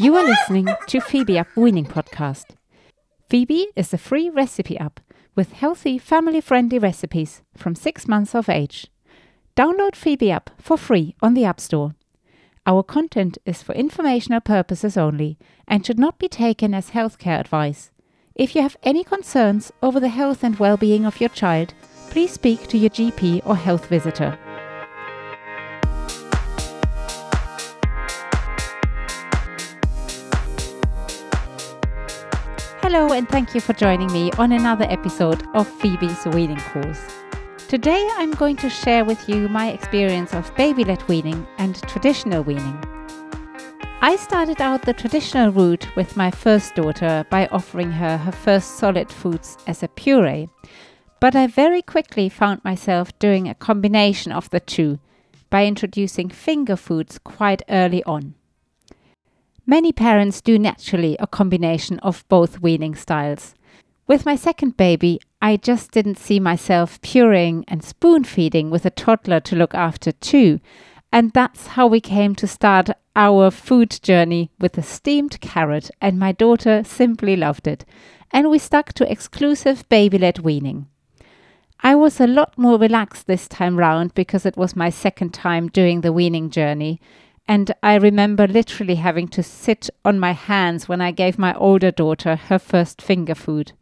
You are listening to Phoebe Up Weaning Podcast. Phoebe is a free recipe app with healthy, family friendly recipes from six months of age. Download Phoebe app for free on the App Store. Our content is for informational purposes only and should not be taken as healthcare advice. If you have any concerns over the health and well being of your child, please speak to your GP or health visitor. And thank you for joining me on another episode of Phoebe's Weaning Course. Today I'm going to share with you my experience of baby led weaning and traditional weaning. I started out the traditional route with my first daughter by offering her her first solid foods as a puree, but I very quickly found myself doing a combination of the two by introducing finger foods quite early on. Many parents do naturally a combination of both weaning styles. With my second baby, I just didn't see myself pureeing and spoon feeding with a toddler to look after too. And that's how we came to start our food journey with a steamed carrot, and my daughter simply loved it. And we stuck to exclusive baby led weaning. I was a lot more relaxed this time round because it was my second time doing the weaning journey, and I remember literally having to sit on my hands when I gave my older daughter her first finger food.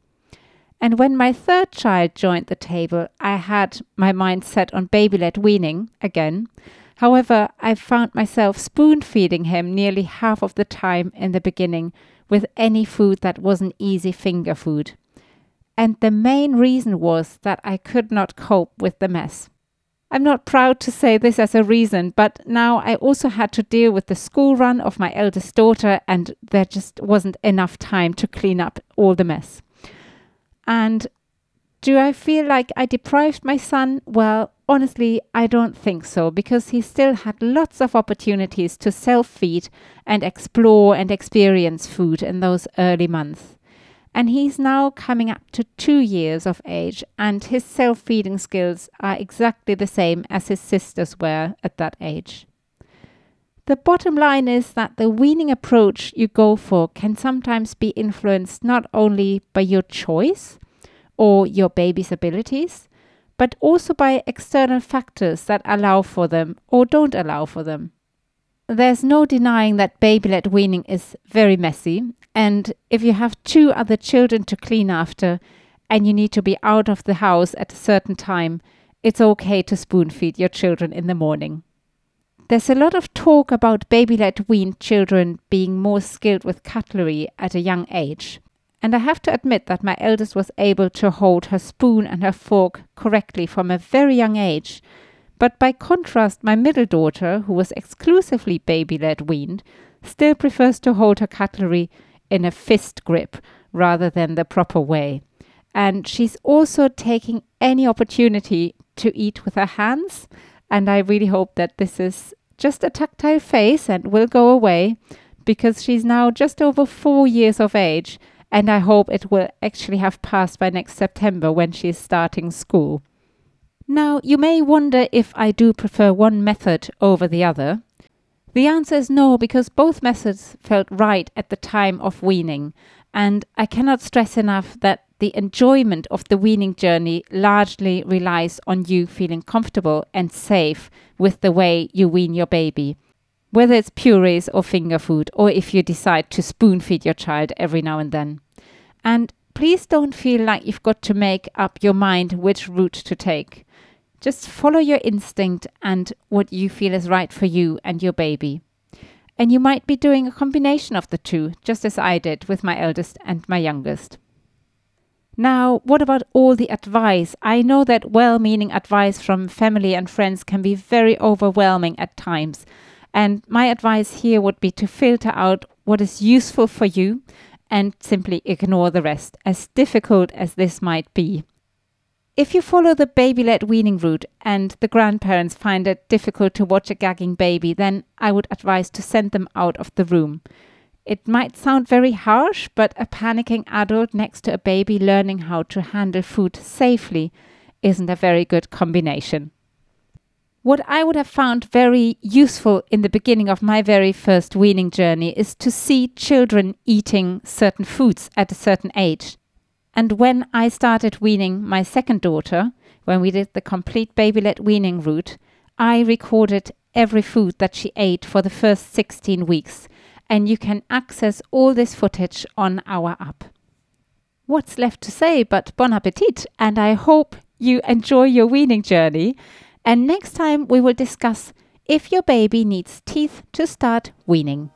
And when my third child joined the table, I had my mind set on baby led weaning again. However, I found myself spoon feeding him nearly half of the time in the beginning with any food that wasn't easy finger food. And the main reason was that I could not cope with the mess. I'm not proud to say this as a reason, but now I also had to deal with the school run of my eldest daughter, and there just wasn't enough time to clean up all the mess. And do I feel like I deprived my son? Well, honestly, I don't think so, because he still had lots of opportunities to self feed and explore and experience food in those early months and he's now coming up to two years of age, and his self feeding skills are exactly the same as his sisters were at that age. The bottom line is that the weaning approach you go for can sometimes be influenced not only by your choice or your baby's abilities, but also by external factors that allow for them or don't allow for them. There's no denying that baby led weaning is very messy and if you have two other children to clean after and you need to be out of the house at a certain time, it's okay to spoon feed your children in the morning. There's a lot of talk about baby led weaned children being more skilled with cutlery at a young age. And I have to admit that my eldest was able to hold her spoon and her fork correctly from a very young age. But by contrast, my middle daughter, who was exclusively baby led weaned, still prefers to hold her cutlery in a fist grip rather than the proper way. And she's also taking any opportunity to eat with her hands. And I really hope that this is just a tactile phase and will go away because she's now just over four years of age. And I hope it will actually have passed by next September when she's starting school. Now, you may wonder if I do prefer one method over the other. The answer is no, because both methods felt right at the time of weaning. And I cannot stress enough that the enjoyment of the weaning journey largely relies on you feeling comfortable and safe with the way you wean your baby. Whether it's purees or finger food, or if you decide to spoon feed your child every now and then. And please don't feel like you've got to make up your mind which route to take. Just follow your instinct and what you feel is right for you and your baby. And you might be doing a combination of the two, just as I did with my eldest and my youngest. Now, what about all the advice? I know that well meaning advice from family and friends can be very overwhelming at times. And my advice here would be to filter out what is useful for you and simply ignore the rest, as difficult as this might be. If you follow the baby led weaning route and the grandparents find it difficult to watch a gagging baby, then I would advise to send them out of the room. It might sound very harsh, but a panicking adult next to a baby learning how to handle food safely isn't a very good combination. What I would have found very useful in the beginning of my very first weaning journey is to see children eating certain foods at a certain age. And when I started weaning my second daughter, when we did the complete baby led weaning route, I recorded every food that she ate for the first 16 weeks. And you can access all this footage on our app. What's left to say but bon appetit, and I hope you enjoy your weaning journey. And next time we will discuss if your baby needs teeth to start weaning.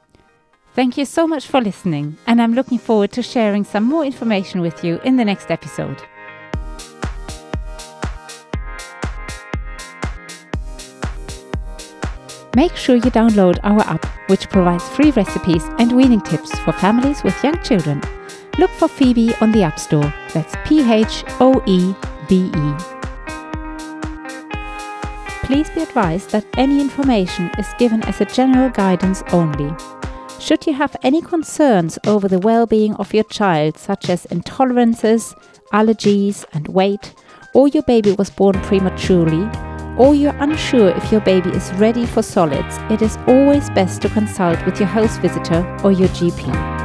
Thank you so much for listening, and I'm looking forward to sharing some more information with you in the next episode. Make sure you download our app, which provides free recipes and weaning tips for families with young children. Look for Phoebe on the App Store. That's P H O E B E. Please be advised that any information is given as a general guidance only. Should you have any concerns over the well being of your child, such as intolerances, allergies, and weight, or your baby was born prematurely, or you're unsure if your baby is ready for solids, it is always best to consult with your house visitor or your GP.